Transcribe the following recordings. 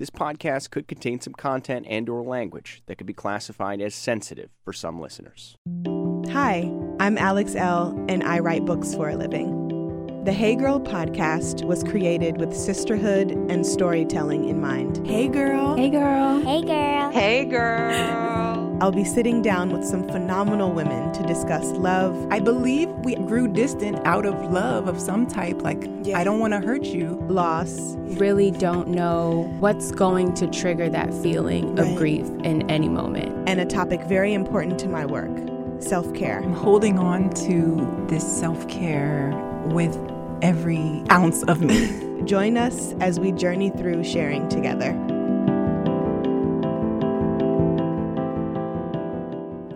This podcast could contain some content and or language that could be classified as sensitive for some listeners. Hi, I'm Alex L and I write books for a living. The Hey Girl podcast was created with sisterhood and storytelling in mind. Hey girl. Hey girl. Hey girl. Hey girl. I'll be sitting down with some phenomenal women to discuss love. I believe we grew distant out of love of some type. Like, yeah. I don't want to hurt you. Loss. Really don't know what's going to trigger that feeling right. of grief in any moment. And a topic very important to my work self care. I'm holding on to this self care with every ounce of me. Join us as we journey through sharing together.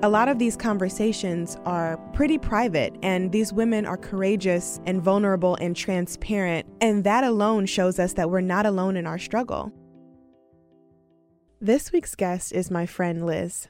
A lot of these conversations are pretty private, and these women are courageous and vulnerable and transparent, and that alone shows us that we're not alone in our struggle. This week's guest is my friend Liz.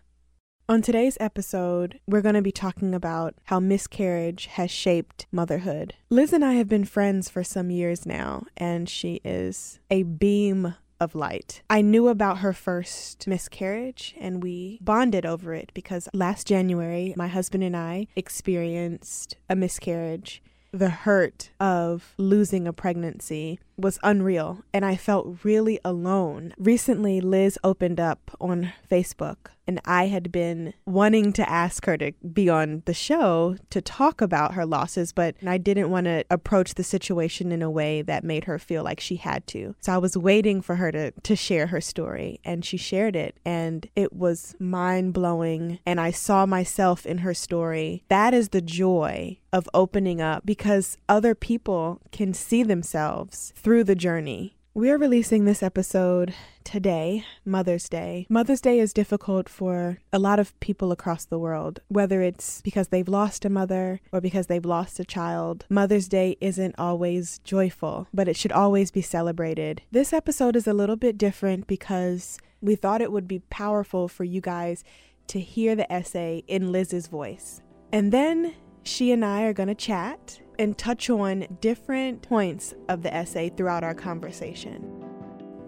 On today's episode, we're going to be talking about how miscarriage has shaped motherhood. Liz and I have been friends for some years now, and she is a beam of light. I knew about her first miscarriage and we bonded over it because last January, my husband and I experienced a miscarriage. The hurt of losing a pregnancy was unreal, and I felt really alone. Recently, Liz opened up on Facebook and I had been wanting to ask her to be on the show to talk about her losses, but I didn't want to approach the situation in a way that made her feel like she had to. So I was waiting for her to, to share her story, and she shared it, and it was mind blowing. And I saw myself in her story. That is the joy of opening up because other people can see themselves through the journey. We are releasing this episode today, Mother's Day. Mother's Day is difficult for a lot of people across the world, whether it's because they've lost a mother or because they've lost a child. Mother's Day isn't always joyful, but it should always be celebrated. This episode is a little bit different because we thought it would be powerful for you guys to hear the essay in Liz's voice. And then she and I are going to chat and touch on different points of the essay throughout our conversation.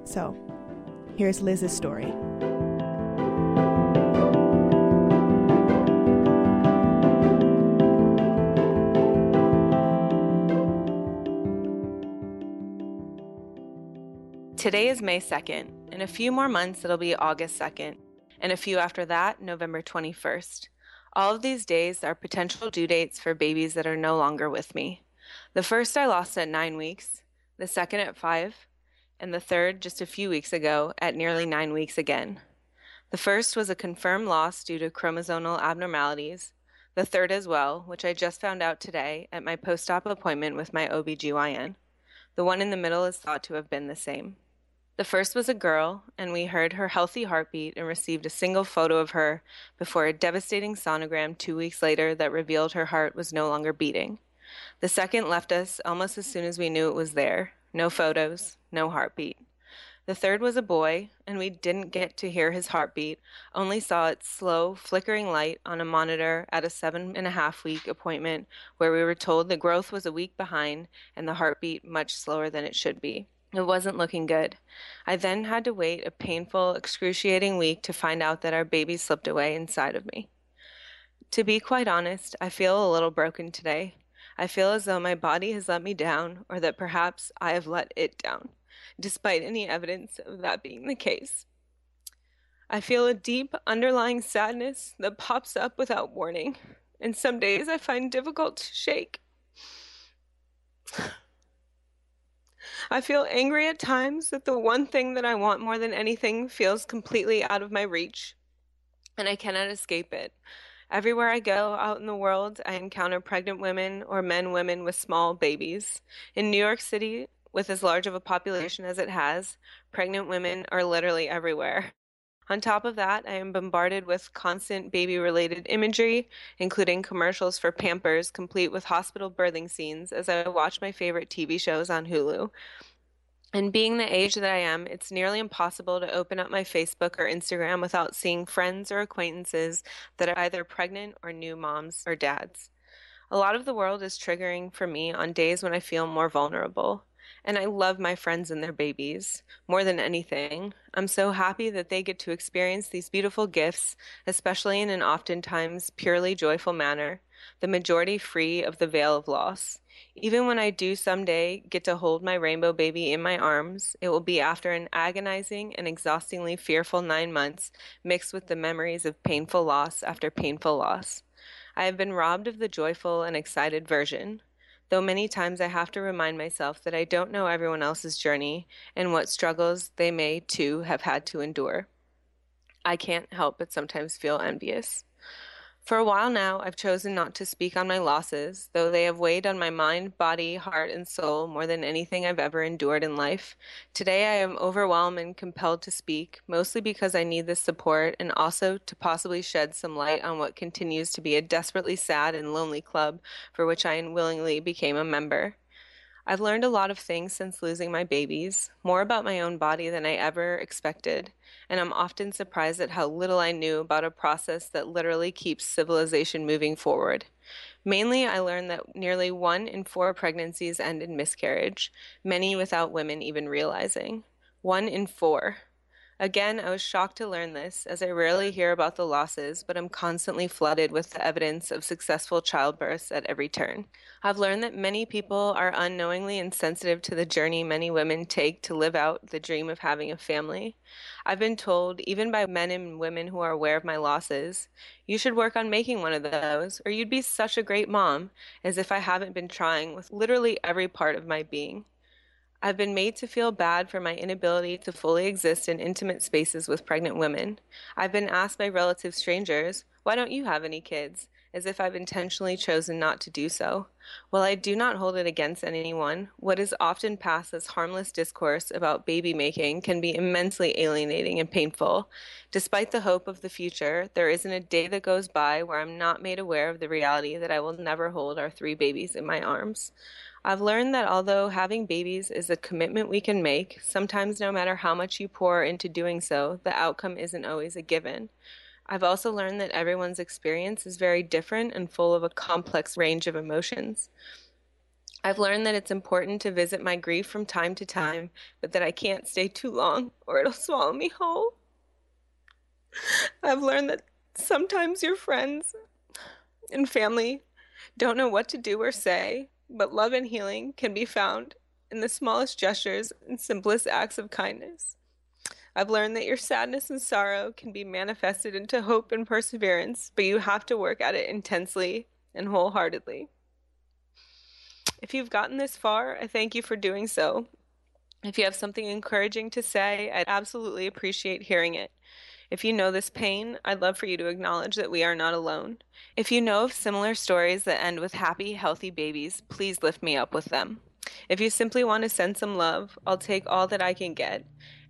So, here's Liz's story. Today is May 2nd. In a few more months, it'll be August 2nd. And a few after that, November 21st. All of these days are potential due dates for babies that are no longer with me. The first I lost at nine weeks, the second at five, and the third just a few weeks ago at nearly nine weeks again. The first was a confirmed loss due to chromosomal abnormalities, the third as well, which I just found out today at my post op appointment with my OBGYN. The one in the middle is thought to have been the same. The first was a girl, and we heard her healthy heartbeat and received a single photo of her before a devastating sonogram two weeks later that revealed her heart was no longer beating. The second left us almost as soon as we knew it was there no photos, no heartbeat. The third was a boy, and we didn't get to hear his heartbeat, only saw its slow, flickering light on a monitor at a seven and a half week appointment where we were told the growth was a week behind and the heartbeat much slower than it should be. It wasn't looking good. I then had to wait a painful, excruciating week to find out that our baby slipped away inside of me. To be quite honest, I feel a little broken today. I feel as though my body has let me down, or that perhaps I have let it down, despite any evidence of that being the case. I feel a deep underlying sadness that pops up without warning, and some days I find difficult to shake. I feel angry at times that the one thing that I want more than anything feels completely out of my reach, and I cannot escape it. Everywhere I go out in the world, I encounter pregnant women or men, women with small babies. In New York City, with as large of a population as it has, pregnant women are literally everywhere. On top of that, I am bombarded with constant baby related imagery, including commercials for Pampers, complete with hospital birthing scenes, as I watch my favorite TV shows on Hulu. And being the age that I am, it's nearly impossible to open up my Facebook or Instagram without seeing friends or acquaintances that are either pregnant or new moms or dads. A lot of the world is triggering for me on days when I feel more vulnerable. And I love my friends and their babies more than anything. I'm so happy that they get to experience these beautiful gifts, especially in an oftentimes purely joyful manner, the majority free of the veil of loss. Even when I do someday get to hold my rainbow baby in my arms, it will be after an agonizing and exhaustingly fearful nine months mixed with the memories of painful loss after painful loss. I have been robbed of the joyful and excited version, though many times I have to remind myself that I don't know everyone else's journey and what struggles they may too have had to endure. I can't help but sometimes feel envious. For a while now, I've chosen not to speak on my losses, though they have weighed on my mind, body, heart, and soul more than anything I've ever endured in life. Today, I am overwhelmed and compelled to speak, mostly because I need this support and also to possibly shed some light on what continues to be a desperately sad and lonely club for which I unwillingly became a member. I've learned a lot of things since losing my babies, more about my own body than I ever expected, and I'm often surprised at how little I knew about a process that literally keeps civilization moving forward. Mainly, I learned that nearly one in four pregnancies end in miscarriage, many without women even realizing. One in four. Again, I was shocked to learn this, as I rarely hear about the losses, but I'm constantly flooded with the evidence of successful childbirths at every turn. I've learned that many people are unknowingly insensitive to the journey many women take to live out the dream of having a family. I've been told, even by men and women who are aware of my losses, you should work on making one of those, or you'd be such a great mom, as if I haven't been trying with literally every part of my being. I've been made to feel bad for my inability to fully exist in intimate spaces with pregnant women. I've been asked by relative strangers, Why don't you have any kids? as if I've intentionally chosen not to do so. While I do not hold it against anyone, what is often passed as harmless discourse about baby making can be immensely alienating and painful. Despite the hope of the future, there isn't a day that goes by where I'm not made aware of the reality that I will never hold our three babies in my arms. I've learned that although having babies is a commitment we can make, sometimes no matter how much you pour into doing so, the outcome isn't always a given. I've also learned that everyone's experience is very different and full of a complex range of emotions. I've learned that it's important to visit my grief from time to time, but that I can't stay too long or it'll swallow me whole. I've learned that sometimes your friends and family don't know what to do or say, but love and healing can be found in the smallest gestures and simplest acts of kindness. I've learned that your sadness and sorrow can be manifested into hope and perseverance, but you have to work at it intensely and wholeheartedly. If you've gotten this far, I thank you for doing so. If you have something encouraging to say, I'd absolutely appreciate hearing it. If you know this pain, I'd love for you to acknowledge that we are not alone. If you know of similar stories that end with happy, healthy babies, please lift me up with them. If you simply want to send some love, I'll take all that I can get.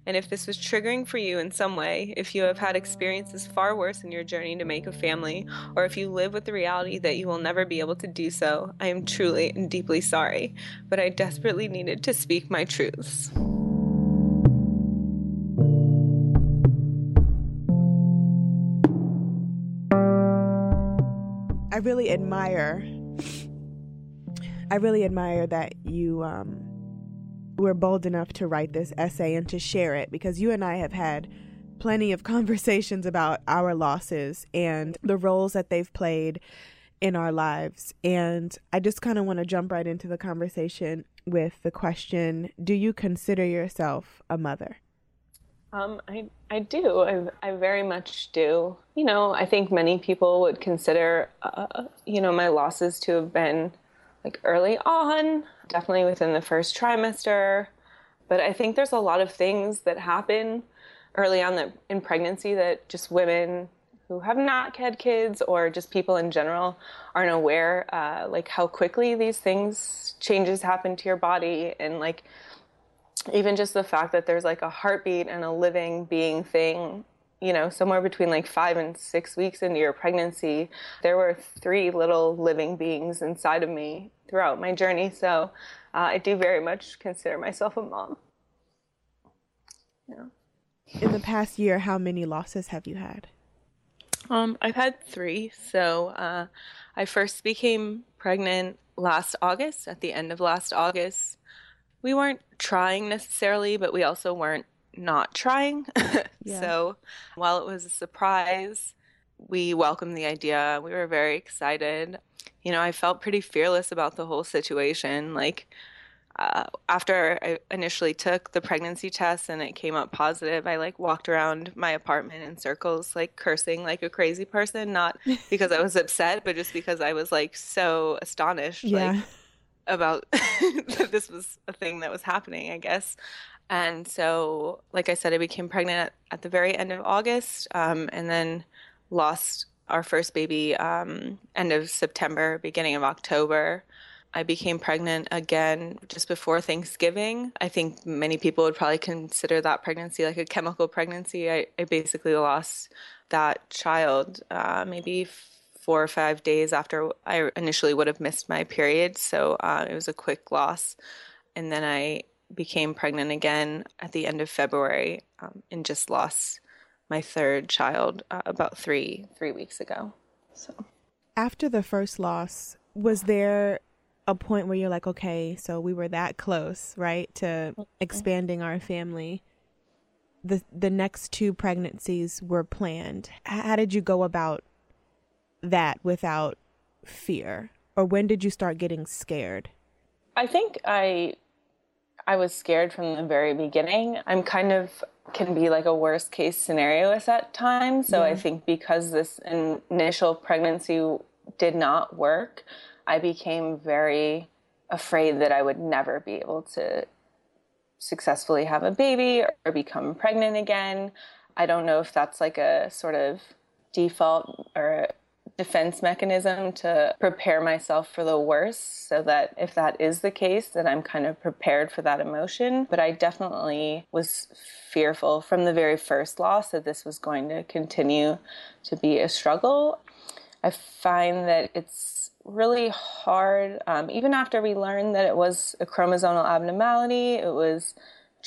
And if this was triggering for you in some way, if you have had experiences far worse in your journey to make a family, or if you live with the reality that you will never be able to do so, I am truly and deeply sorry. But I desperately needed to speak my truths. I really admire. I really admire that you um, were bold enough to write this essay and to share it because you and I have had plenty of conversations about our losses and the roles that they've played in our lives. And I just kind of want to jump right into the conversation with the question Do you consider yourself a mother? Um, I, I do. I, I very much do. You know, I think many people would consider, uh, you know, my losses to have been like early on, definitely within the first trimester. But I think there's a lot of things that happen early on that in pregnancy that just women who have not had kids or just people in general aren't aware, uh, like how quickly these things changes happen to your body and like even just the fact that there's like a heartbeat and a living being thing you know somewhere between like five and six weeks into your pregnancy there were three little living beings inside of me throughout my journey. So uh, i do very much consider myself a mom. Yeah. In the past year how many losses have you had? Um, i've had three. So uh, i first became pregnant last august at the end of last august we weren't trying necessarily, but we also weren't not trying. yeah. So while it was a surprise, we welcomed the idea. We were very excited. You know, I felt pretty fearless about the whole situation. Like, uh, after I initially took the pregnancy test and it came up positive, I like walked around my apartment in circles, like cursing like a crazy person, not because I was upset, but just because I was like so astonished, yeah. like about that this was a thing that was happening, I guess. And so, like I said, I became pregnant at, the very end of August, um, and then lost our first baby um, end of September, beginning of October. I became pregnant again just before Thanksgiving. I think many people would probably consider that pregnancy like a chemical pregnancy. I, I basically lost that child uh, maybe four or five days after I initially would have missed my period. So uh, it was a quick loss. And then I became pregnant again at the end of February um, and just lost my third child uh, about three three weeks ago. So after the first loss, was there a point where you're like, okay, so we were that close, right, to mm-hmm. expanding our family. The the next two pregnancies were planned. How did you go about that without fear? Or when did you start getting scared? I think I I was scared from the very beginning. I'm kind of can be like a worst case scenario at times. So yeah. I think because this initial pregnancy did not work, I became very afraid that I would never be able to successfully have a baby or become pregnant again. I don't know if that's like a sort of default or defense mechanism to prepare myself for the worst so that if that is the case that I'm kind of prepared for that emotion. But I definitely was fearful from the very first loss that this was going to continue to be a struggle. I find that it's really hard um, even after we learned that it was a chromosomal abnormality it was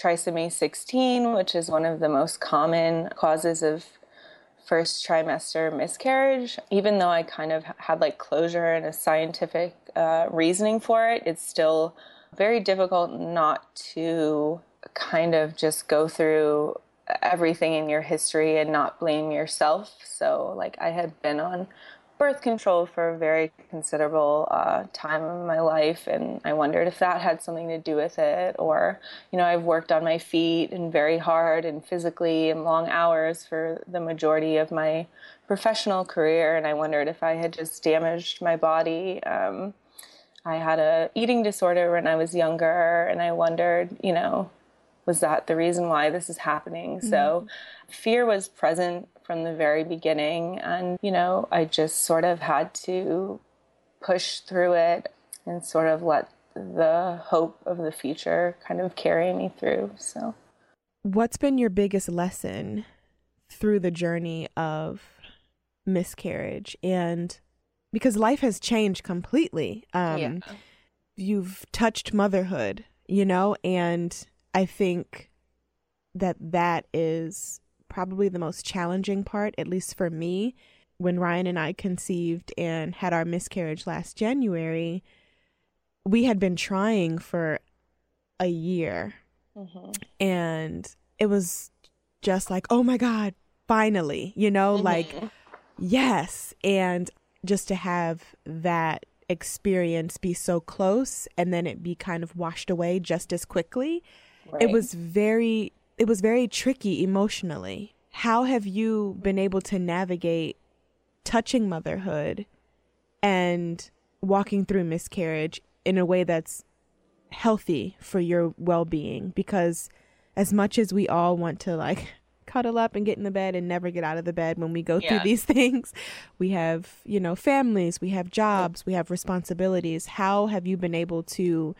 trisomy 16 which is one of the most common causes of first trimester miscarriage, even though I kind of had like closure and a scientific uh, reasoning for it, it's still very difficult not to kind of just go through everything in your history and not blame yourself. So, like, I had been on birth control for a very considerable uh, time of my life, and I wondered if that had something to do with it. Or, you know, I've worked on my feet and very hard and physically and long hours for the majority of my professional career, and I wondered if I had just damaged my body. Um, I had a eating disorder when I was younger, and I wondered, you know, was that the reason why this is happening? Mm-hmm. So, fear was present from the very beginning. And, you know, I just sort of had to push through it and sort of let the hope of the future kind of carry me through. So, what's been your biggest lesson through the journey of miscarriage? And because life has changed completely. Um, yeah. You've touched motherhood, you know, and I think that that is probably the most challenging part, at least for me. When Ryan and I conceived and had our miscarriage last January, we had been trying for a year. Mm-hmm. And it was just like, oh my God, finally, you know, mm-hmm. like, yes. And just to have that experience be so close and then it be kind of washed away just as quickly. Right. It was very it was very tricky emotionally. How have you been able to navigate touching motherhood and walking through miscarriage in a way that's healthy for your well-being because as much as we all want to like cuddle up and get in the bed and never get out of the bed when we go yeah. through these things. We have, you know, families, we have jobs, we have responsibilities. How have you been able to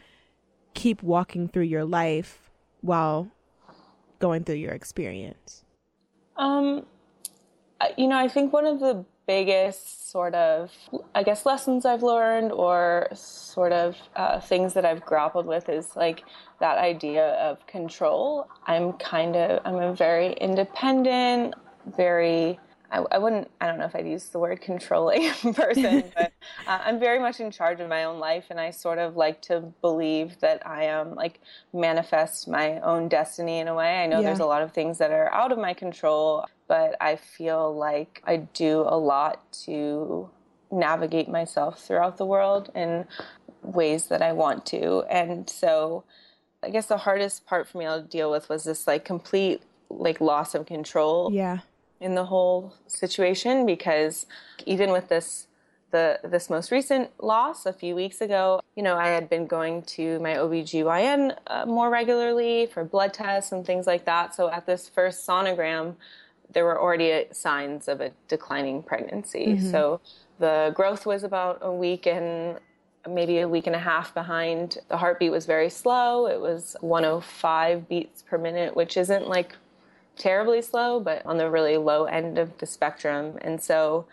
keep walking through your life while going through your experience? Um, you know, I think one of the biggest sort of, I guess, lessons I've learned or sort of uh, things that I've grappled with is like that idea of control. I'm kind of, I'm a very independent, very I, I, wouldn't, I don't know if I'd use the word controlling person, but uh, I'm very much in charge of my own life. And I sort of like to believe that I am like manifest my own destiny in a way. I know yeah. there's a lot of things that are out of my control, but I feel like I do a lot to navigate myself throughout the world in ways that I want to. And so I guess the hardest part for me to deal with was this like complete like loss of control. Yeah. In the whole situation because even with this the this most recent loss a few weeks ago, you know, I had been going to my OBGYN uh, more regularly for blood tests and things like that. So at this first sonogram, there were already signs of a declining pregnancy. Mm-hmm. So the growth was about a week and maybe a week and a half behind. The heartbeat was very slow. It was 105 beats per minute, which isn't like terribly slow, but on the really low end of the spectrum. And so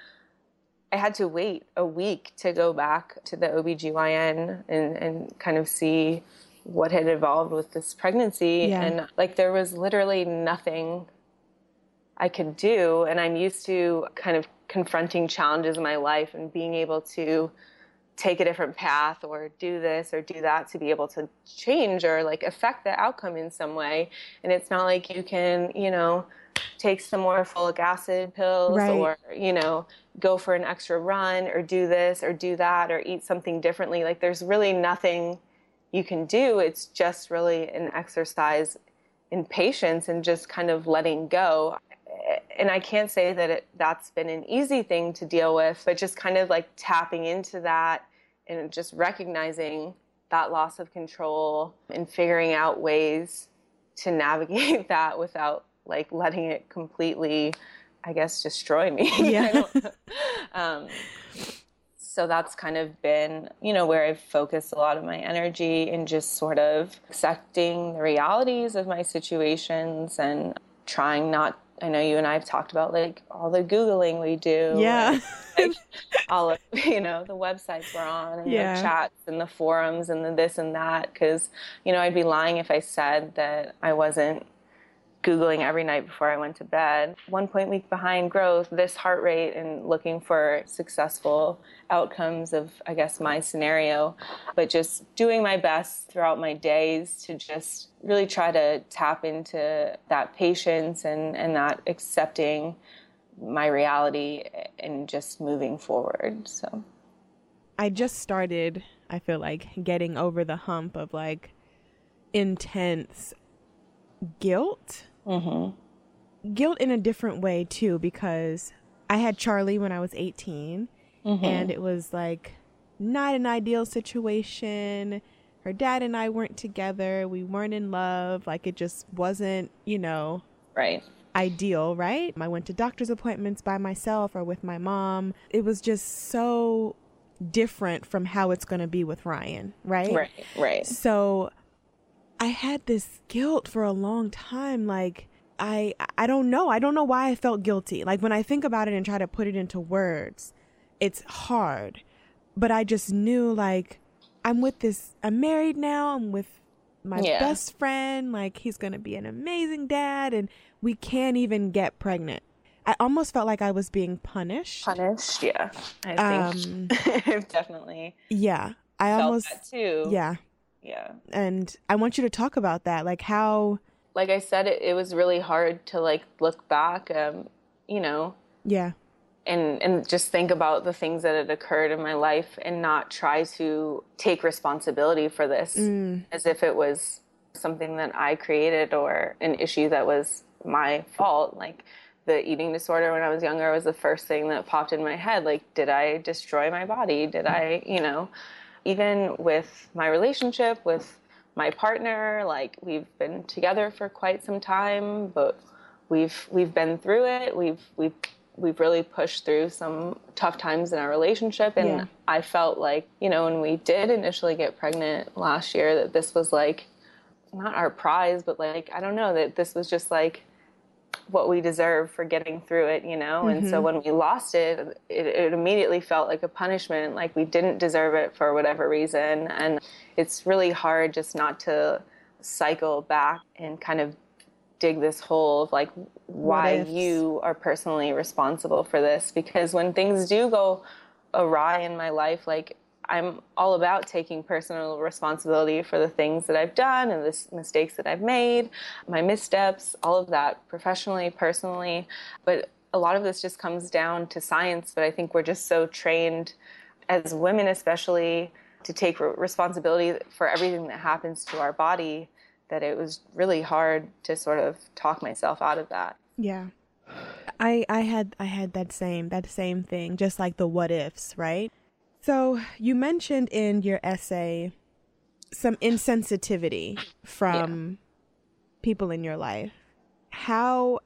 I had to wait a week to go back to the OBGYN and, and kind of see what had evolved with this pregnancy. Yeah. And like there was literally nothing I could do. And I'm used to kind of confronting challenges in my life and being able to take a different path or do this or do that to be able to change or like affect the outcome in some way. And it's not like you can, you know, take some more folic acid pills right. or, you know, go for an extra run or do this or do that or eat something differently. Like there's really nothing you can do. It's just really an exercise in patience and just kind of letting go and I can't say that it, that's been an easy thing to deal with, but just kind of like tapping into that and just recognizing that loss of control and figuring out ways to navigate that without like letting it completely, I guess, destroy me. Yeah. um, so that's kind of been, you know, where I've focused a lot of my energy in just sort of accepting the realities of my situations and trying not I know you and I have talked about like all the googling we do. Yeah. And, like, all of you know the websites we're on and yeah. the chats and the forums and the this and that because you know I'd be lying if I said that I wasn't Googling every night before I went to bed. One point week behind growth, this heart rate, and looking for successful outcomes of, I guess, my scenario. But just doing my best throughout my days to just really try to tap into that patience and, and that accepting my reality and just moving forward. So I just started, I feel like, getting over the hump of like intense guilt Mm-hmm. Guilt in a different way too, because I had Charlie when I was 18, mm-hmm. and it was like not an ideal situation. Her dad and I weren't together. We weren't in love. Like it just wasn't, you know, right ideal, right? I went to doctor's appointments by myself or with my mom. It was just so different from how it's going to be with Ryan, right? Right, right. So I had this guilt for a long time. Like, I, I don't know. I don't know why I felt guilty. Like, when I think about it and try to put it into words, it's hard. But I just knew, like, I'm with this, I'm married now. I'm with my yeah. best friend. Like, he's going to be an amazing dad. And we can't even get pregnant. I almost felt like I was being punished. Punished, yeah. I think um, definitely. Yeah, I almost too. Yeah, yeah. And I want you to talk about that. Like how like I said it, it was really hard to like look back um, you know. Yeah. And and just think about the things that had occurred in my life and not try to take responsibility for this mm. as if it was something that I created or an issue that was my fault. Like the eating disorder when I was younger was the first thing that popped in my head. Like, did I destroy my body? Did I, you know? Even with my relationship with my partner, like we've been together for quite some time, but we've we've been through it. We've we've we've really pushed through some tough times in our relationship and yeah. I felt like, you know, when we did initially get pregnant last year that this was like not our prize, but like I don't know that this was just like what we deserve for getting through it, you know? Mm-hmm. And so mm-hmm. when we lost it, it, it, immediately felt like a punishment, like we didn't deserve it for whatever reason. And it's really hard just not to cycle back and kind of dig this hole of like why you are personally responsible for this because when things do go awry in my life like i'm all about taking personal responsibility for the things that i've done and the mistakes that i've made my missteps all of that professionally personally but a lot of this just comes down to science but i think we're just so trained as women especially to take re- responsibility for everything that happens to our body that it was really hard to sort of talk myself out of that Yeah. I I had I had that same that same thing, just like the what ifs, right? So you mentioned in your essay some insensitivity from people in your life. How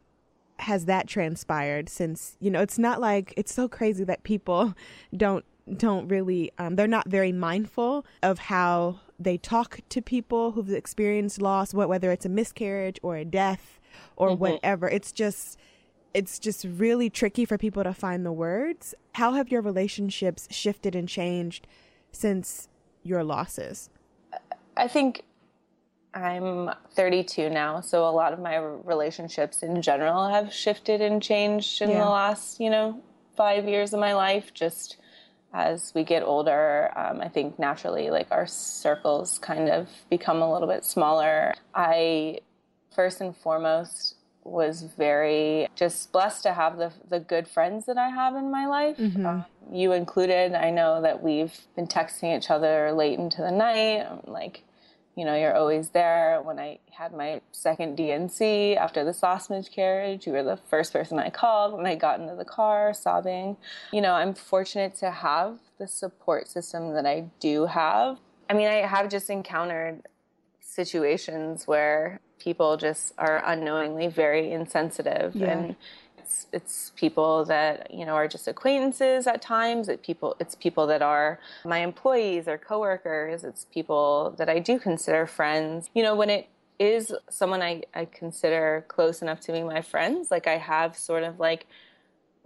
has that transpired since you know it's not like it's so crazy that people don't don't really um, they're not very mindful of how they talk to people who've experienced loss wh- whether it's a miscarriage or a death or whatever. It's just it's just really tricky for people to find the words how have your relationships shifted and changed since your losses I think I'm 32 now, so a lot of my relationships in general have shifted and changed in Yeah. the last, you know, five years of my life. Just as we get older, um, I think naturally, like our circles kind of become a little bit smaller. I, first and foremost, was very just blessed to have the the good friends that I have in my life. Um, you included. I know that we've been texting each other late into the night. um, Like, you know, you're always there. When I had my second D&C after the last miscarriage, you were the first person I called when I got into the car sobbing. You know, I'm fortunate to have the support system that I do have. I mean, I have just encountered situations where people just are unknowingly very insensitive. Yeah. and it's, it's people that you know are just acquaintances at times. It people it's people that are my employees or coworkers. It's people that I do consider friends. You know when it is someone I, I consider close enough to be my friends like I have sort of like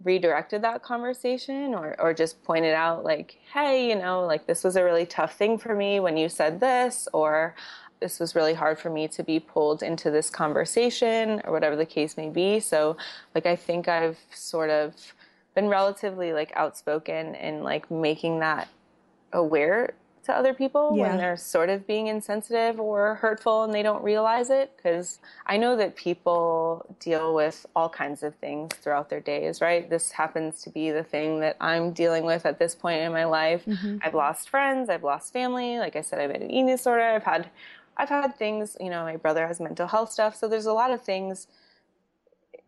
redirected that conversation or, or just pointed out like hey you know like this was a really tough thing for me when you said this or this was really hard for me to be pulled into this conversation or whatever the case may be so like i think i've sort of been relatively like outspoken in like making that aware to other people Yeah. when they're sort of being insensitive or hurtful and they don't realize it because I know that people deal with all kinds of things throughout their days, right? This happens to be the thing that I'm dealing with at this point in my life. Mm-hmm. I've lost friends, I've lost family, like I said I've had an eating disorder, I've had I've had things, you know, my brother has mental health stuff, so there's a lot of things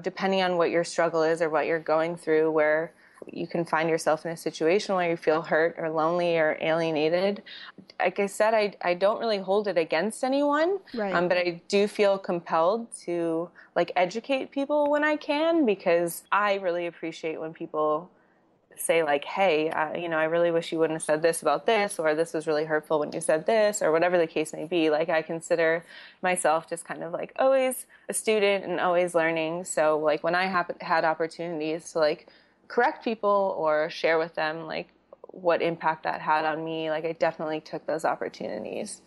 depending on what your struggle is or what you're going through where you can find yourself in a situation where you feel hurt or lonely or alienated. Like I said, I, I don't really hold it against anyone, Right. um, but I do feel compelled to like educate people when I can because I really appreciate when people say like, "Hey, uh, you know, I really wish you wouldn't have said this about this," or "This was really hurtful when you said this," or whatever the case may be. Like, I consider myself just kind of like always a student and always learning. So, like, when I had opportunities to like correct people or share with them like what impact that had on me, like, I definitely took those opportunities.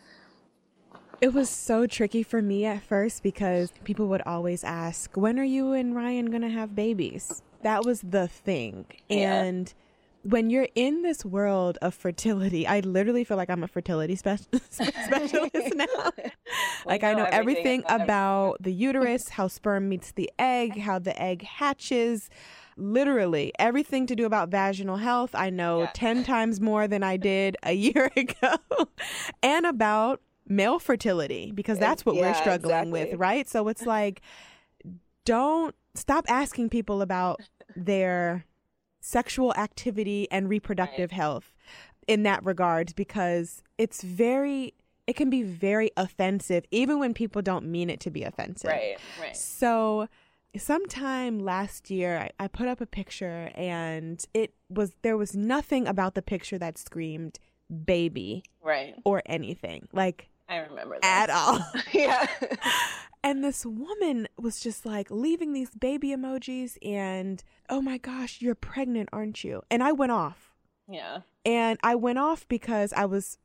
It was so tricky for me at first because people would always ask, "When are you and Ryan going to have babies?" That was the thing. Yeah. And when you're in this world of fertility, I literally feel like I'm a fertility spe- specialist now. like I know everything everything about the uterus, how sperm meets the egg, how the egg hatches, literally everything to do about vaginal health. I know Yeah. 10 times more than I did a year ago. and about male fertility because that's what we're Yeah, struggling with, right? So it's like don't stop asking people about their sexual activity and reproductive health in that regard because it's very it can be very offensive even when people don't mean it to be offensive. Right, right. So sometime last year I, I put up a picture and it was there was nothing about the picture that screamed baby Right. or anything. Like I remember that. at all. yeah. And this woman was just like leaving these baby emojis and, oh my gosh, you're pregnant, aren't you? And I went off. yeah. And I went off because I was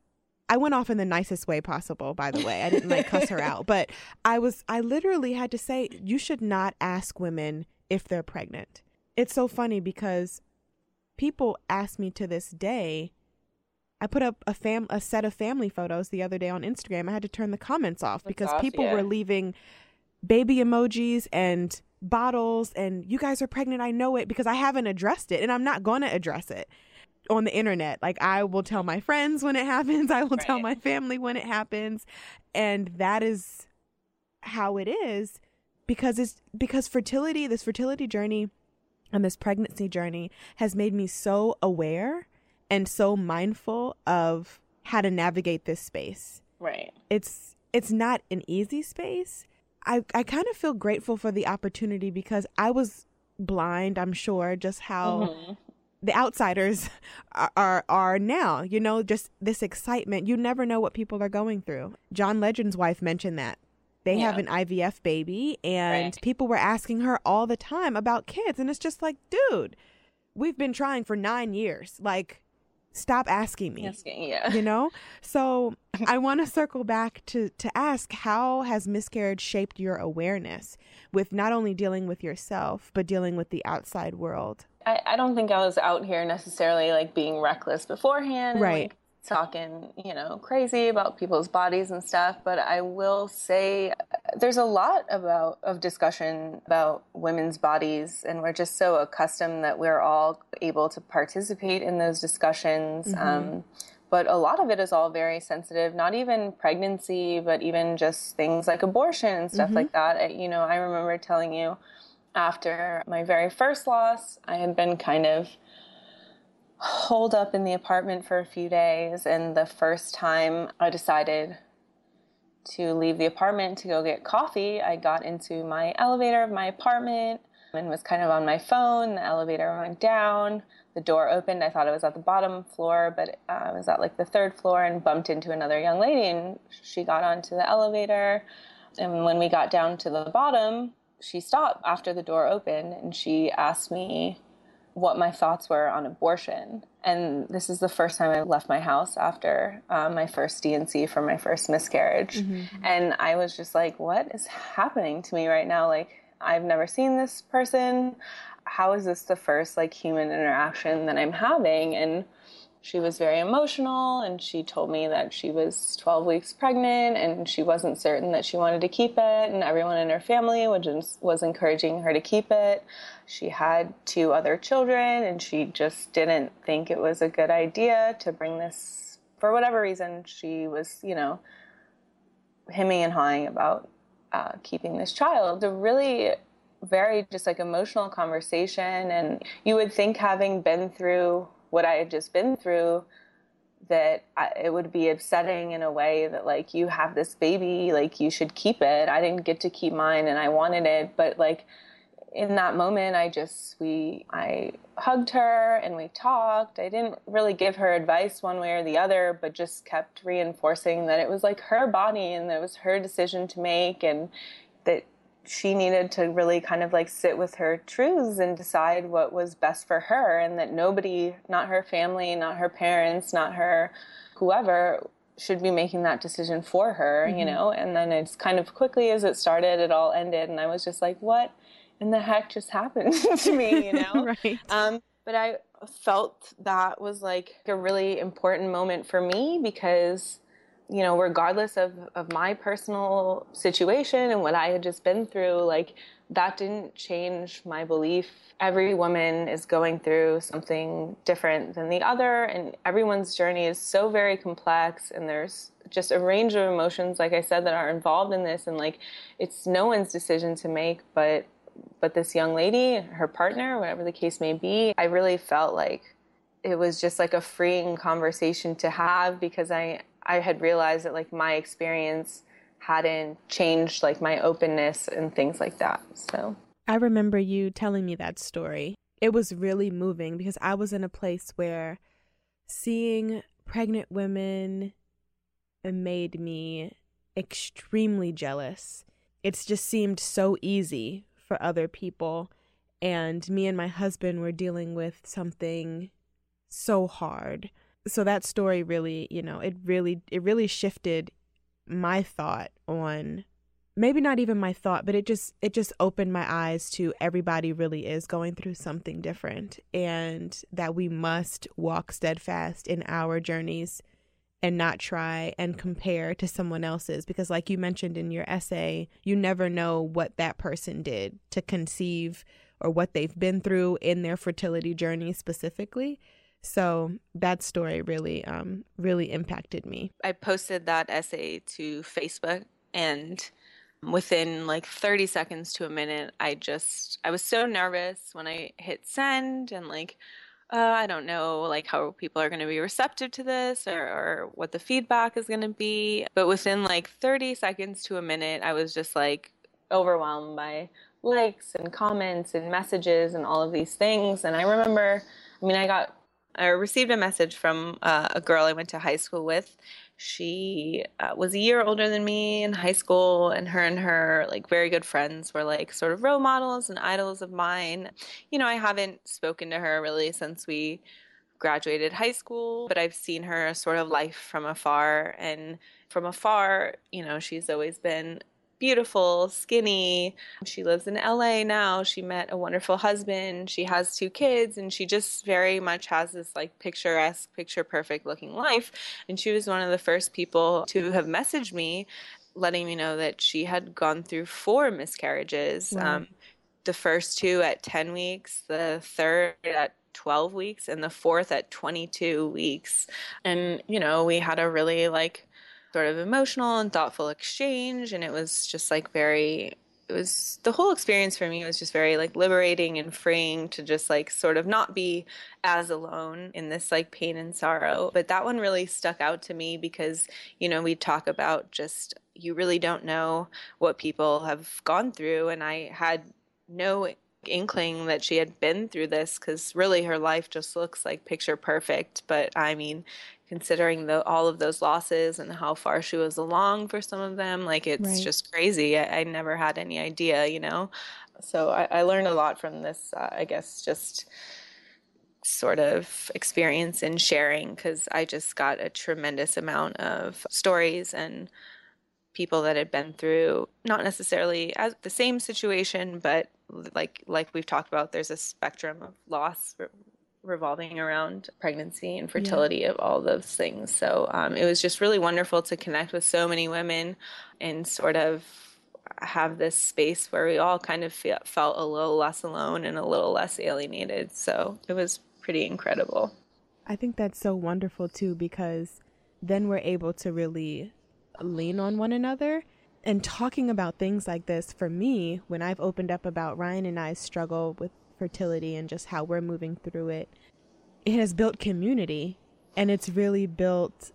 I went off in the nicest way possible, by the way. I didn't like cuss her out, but I was I literally had to say you should not ask women if they're pregnant. It's so funny because people ask me to this day. I put up a fam a set of family photos the other day on Instagram. I had to turn the comments off That's because off, people yeah. were leaving baby emojis and bottles and you guys are pregnant. I know it because I haven't addressed it and I'm not going to address it on the internet. Like I will tell my friends when it happens. I will tell my family when it happens. And that is how it is because it's because fertility, this fertility journey and this pregnancy journey has made me so aware and so mindful of how to navigate this space. Right. It's it's not an easy space. I I kind of feel grateful for the opportunity because I was blind, I'm sure, just how Mhm. the outsiders are, are are now you know just this excitement you never know what people are going through john legend's wife mentioned that they have an ivf baby and Right. people were asking her all the time about kids and it's just like dude we've been trying for nine years like stop asking me Asking, yeah. you know so i want to circle back to to ask how has miscarriage shaped your awareness with not only dealing with yourself but dealing with the outside world I, I don't think I was out here necessarily like being reckless beforehand, and, Right. like, talking, you know, crazy about people's bodies and stuff. But I will say, uh, there's a lot about of discussion about women's bodies, and we're just so accustomed that we're all able to participate in those discussions. Um, but a lot of it is all very sensitive not even pregnancy but even just things like abortion and stuff like that I- you know i remember telling you after my very first loss, I had been kind of holed up in the apartment for a few days. And the first time I decided to leave the apartment to go get coffee, I got into my elevator of my apartment and was kind of on my phone. The elevator went down. The door opened. I thought I was at the bottom floor, but uh, I was at like the third floor and bumped into another young lady. And she got onto the elevator. And when we got down to the bottom, she stopped after the door opened and she asked me what my thoughts were on abortion. And this is the first time I left my house after um, my first D&C for my first miscarriage. And I was just like, what is happening to me right now? Like, I've never seen this person. How is this the first like human interaction that I'm having? And she was very emotional and she told me that she was 12 weeks pregnant and she wasn't certain that she wanted to keep it and everyone in her family was, was encouraging her to keep it. She had two other children and she just didn't think it was a good idea to bring this for whatever reason she was you know hemming and hawing about uh, keeping this child. A really very just like emotional conversation and you would think having been through what I had just been through that I, it would be upsetting in a way that like you have this baby like you should keep it. I didn't get to keep mine and I wanted it but like in that moment I just we I hugged her and we talked. I didn't really give her advice one way or the other but just kept reinforcing that it was like her body and it was her decision to make and that she needed to really kind of like sit with her truths and decide what was best for her and that nobody not her family not her parents not her whoever should be making that decision for her you know? And then it's kind of quickly as it started it all ended and i was just like what in the heck just happened to me? You know? Right. Um, but I felt that was like a really important moment for me because, you know, regardless of, of my personal situation and what I had just been through, like that didn't change my belief. Every woman is going through something different than the other, and everyone's journey is so very complex, and there's just a range of emotions, like I said, that are involved in this, and like it's no one's decision to make, but but this young lady, her partner, whatever the case may be, I really felt like it was just like a freeing conversation to have because I I had realized that like my experience hadn't changed like my openness and things like that. So I remember you telling me that story. It was really moving because I was in a place where seeing pregnant women made me extremely jealous. It's just seemed so easy for other people. And me and my husband were dealing with something so hard. so that story really, you know, it really it really shifted my thought on maybe not even my thought, but it just it just opened my eyes to everybody really is going through something different and that we must walk steadfast in our journeys and not try and compare to someone else's because like you mentioned in your essay, you never know what that person did to conceive or what they've been through in their fertility journey specifically. So that story really um really impacted me. I posted that essay to Facebook and within like 30 seconds to a minute i just i was so nervous when i hit send and like uh, i don't know like how people are going to be receptive to this or, or what the feedback is going to be but within like 30 seconds to a minute i was just like overwhelmed by likes and comments and messages and all of these things and i remember i mean i got i received a message from uh, a girl i went to high school with. She uh, was a year older than me in high school and her and her like very good friends were like sort of role models and idols of mine. You know i haven't spoken to her really since we graduated high school but i've seen her sort of life from afar. And from afar you know she's always been beautiful, skinny. She lives in LA now. She met a wonderful husband. She has two kids, and she just very much has this like picturesque, picture perfect looking life. And she was one of the first people to have messaged me, letting me know that she had gone through four miscarriages. Wow. Um, the first two at 10 weeks, the third at 12 weeks, and the fourth at 22 weeks. And, you know, we had a really like sort of emotional and thoughtful exchange and it was just like very it was the whole experience for me was just very like liberating and freeing to just like sort of not be as alone in this like pain and sorrow. But that one really stuck out to me because you know we talk about just you really don't know what people have gone through and i had no inkling that she had been through this because really her life just looks like picture perfect. But i mean considering the all of those losses and how far she was along for some of them like it's right. just crazy. I, I, never had any idea you know? So i, I learned a lot from this uh, i guess just sort of experience in sharing because i just got a tremendous amount of stories and people that had been through not necessarily as the same situation but like like we've talked about there's a spectrum of loss revolving around pregnancy and fertility yeah. of all those things. So um, it was just really wonderful to connect with so many women and sort of have this space where we all kind of feel, felt a little less alone and a little less alienated. So it was pretty incredible. I think that's so wonderful too because then we're able to really lean on one another. And talking about things like this for me, when I've opened up about Ryan and I's struggle with fertility and just how we're moving through it, it has built community and it's really built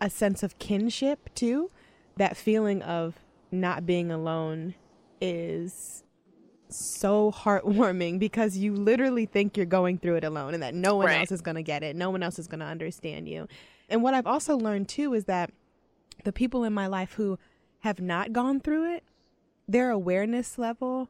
a sense of kinship too. That feeling of not being alone is so heartwarming because you literally think you're going through it alone and that no one right. else is going to get it. No one else is going to understand you. And what I've also learned too is that the people in my life who have not gone through it, their awareness level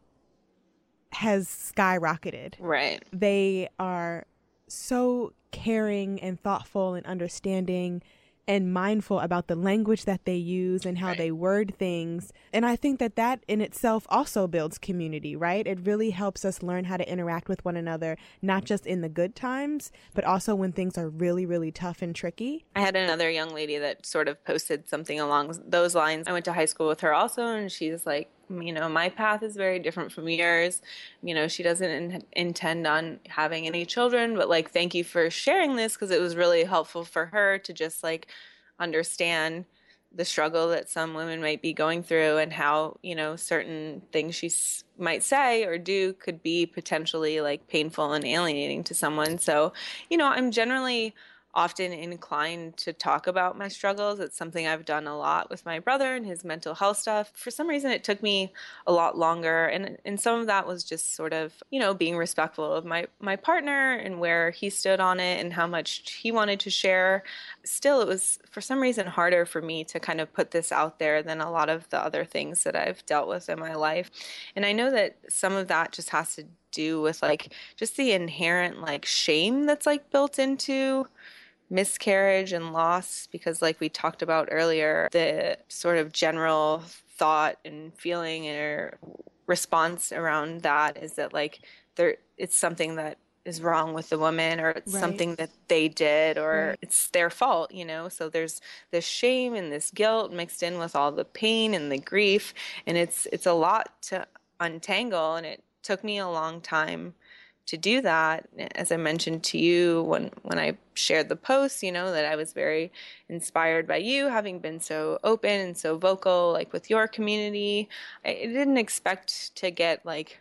has skyrocketed. Right. They are so caring and thoughtful and understanding and mindful about the language that they use and how right. they word things. And I think that that in itself also builds community, right? It really helps us learn how to interact with one another, not mm-hmm. just in the good times, but also when things are really, really tough and tricky. I had another young lady that sort of posted something along those lines. I went to high school with her also, and she's like, you know, my path is very different from yours. You know, she doesn't in- intend on having any children, but like, thank you for sharing this because it was really helpful for her to just like understand the struggle that some women might be going through and how, you know, certain things she s- might say or do could be potentially like painful and alienating to someone. So, you know, I'm generally often inclined to talk about my struggles. It's something I've done a lot with my brother and his mental health stuff. For some reason, it took me a lot longer, and and some of that was just sort of you know being respectful of my my partner and where he stood on it and how much he wanted to share. Still, it was for some reason harder for me to kind of put this out there than a lot of the other things that I've dealt with in my life, and I know that some of that just has to do with like just the inherent like shame that's like built into miscarriage and loss because like we talked about earlier the sort of general thought and feeling or response around that is that like there it's something that is wrong with the woman or it's right. something that they did or right. it's their fault you know so there's this shame and this guilt mixed in with all the pain and the grief and it's it's a lot to untangle and it took me a long time to do that. As i mentioned to you when when i shared the post you know that i was very inspired by you having been so open and so vocal like with your community i didn't expect to get like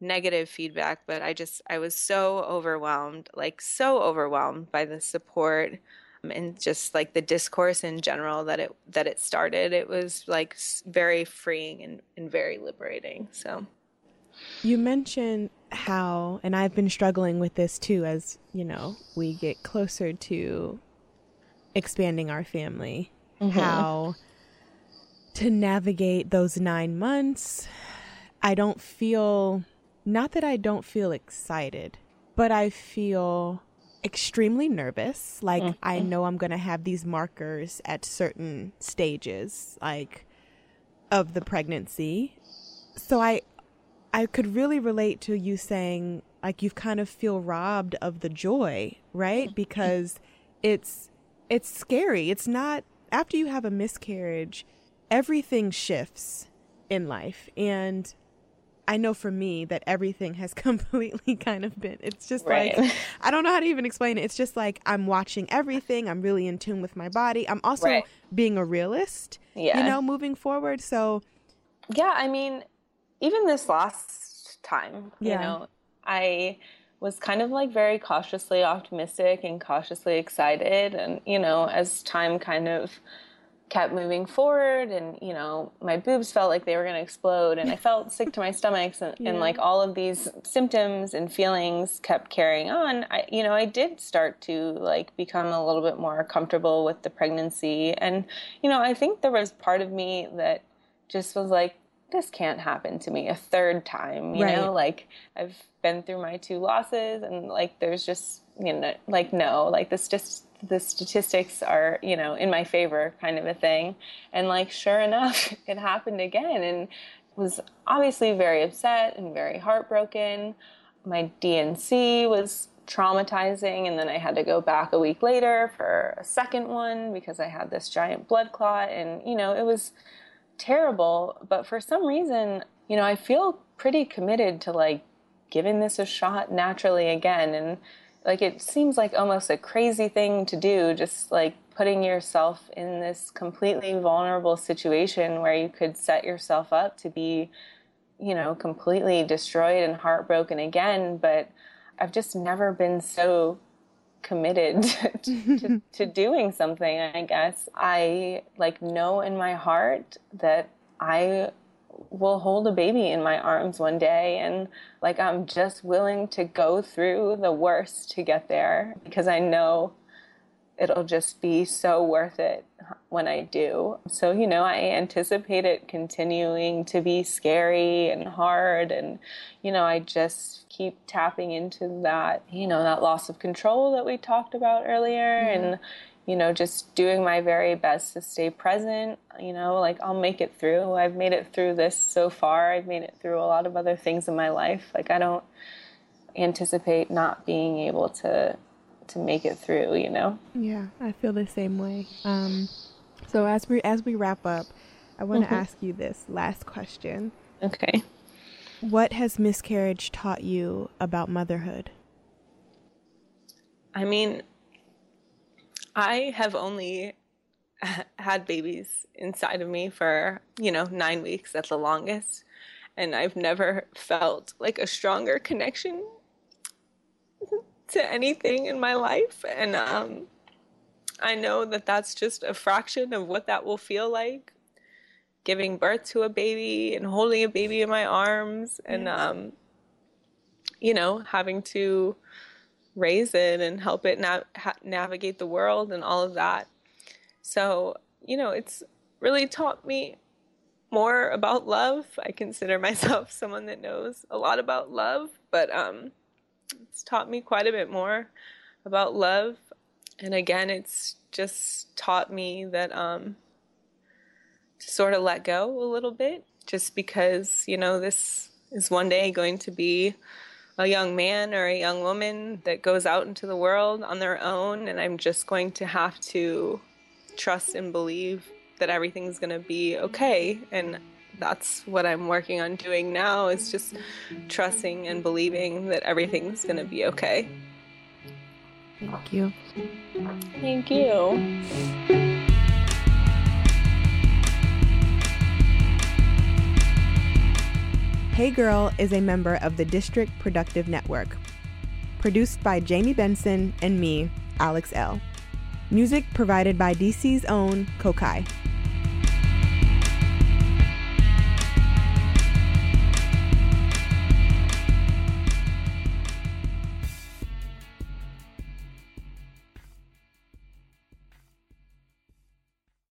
negative feedback but i just i was so overwhelmed like so overwhelmed by the support um, and just like the discourse in general that it that it started. It was like very freeing and, and very liberating so. You mentioned how, and I've been struggling with this too, as you know, we get closer to expanding our family, mm-hmm. how to navigate those nine months. I don't feel, not that I don't feel excited, but I feel extremely nervous. Like, mm-hmm. I know I'm going to have these markers at certain stages, like of the pregnancy. So I, I could really relate to you saying like you kind of feel robbed of the joy, right? Mm-hmm. Because it's it's scary. It's not after you have a miscarriage, everything shifts in life and I know for me that everything has completely kind of been it's just right. like I don't know how to even explain it. It's just like I'm watching everything. I'm really in tune with my body. I'm also right. being a realist, yeah. you know, moving forward. So Yeah, I mean, even this last time, yeah. you know, I was kind of like very cautiously optimistic and cautiously excited. And, you know, as time kind of kept moving forward and, you know, my boobs felt like they were going to explode and I felt sick to my stomachs and, yeah. and, like all of these symptoms and feelings kept carrying on. I, you know, I did start to like become a little bit more comfortable with the pregnancy. And, you know, I think there was part of me that just was like, this can't happen to me a third time you right. know like i've been through my two losses and like there's just you know like no like this just the statistics are you know in my favor kind of a thing. And like sure enough it happened again and was obviously very upset and very heartbroken. My D&C was traumatizing and then i had to go back a week later for a second one because i had this giant blood clot and you know it was terrible, but for some reason, you know, I feel pretty committed to like giving this a shot naturally again. And like it seems like almost a crazy thing to do, just like putting yourself in this completely vulnerable situation where you could set yourself up to be, you know, completely destroyed and heartbroken again. But I've just never been so committed to, to, to, doing something i guess. I like know in my heart that i will hold a baby in my arms one day and like i'm just willing to go through the worst to get there because i know it'll just be so worth it when I do. So, you know, I anticipate it continuing to be scary and hard. And, you know, I just keep tapping into that, you know, that loss of control that we talked about earlier. Mm-hmm. And, you know, just doing my very best to stay present. You know, like I'll make it through. I've made it through this so far. I've made it through a lot of other things in my life. Like I don't anticipate not being able to to make it through, you know? Yeah, I feel the same way. Um, so as we as we wrap up, I want to mm-hmm. ask you this last question. Okay. What has miscarriage taught you about motherhood? I mean, I have only had babies inside of me for, you know, 9 weeks at the longest, and I've never felt like a stronger connection to anything in my life. And um, I know that that's just a fraction of what that will feel like giving birth to a baby and holding a baby in my arms and, um, you know, having to raise it and help it na- ha- navigate the world and all of that. So, you know, it's really taught me more about love. I consider myself someone that knows a lot about love, but um, it's taught me quite a bit more about love and again, it's just taught me that um, to sort of let go a little bit, just because, you know, this is one day going to be a young man or a young woman that goes out into the world on their own, and I'm just going to have to trust and believe that everything's going to be okay. And that's what I'm working on doing now is just trusting and believing that everything's going to be okay. Thank you. Thank you. Hey Girl is a member of the District Productive Network. Produced by Jamie Benson and me, Alex L. Music provided by DC's own Kokai.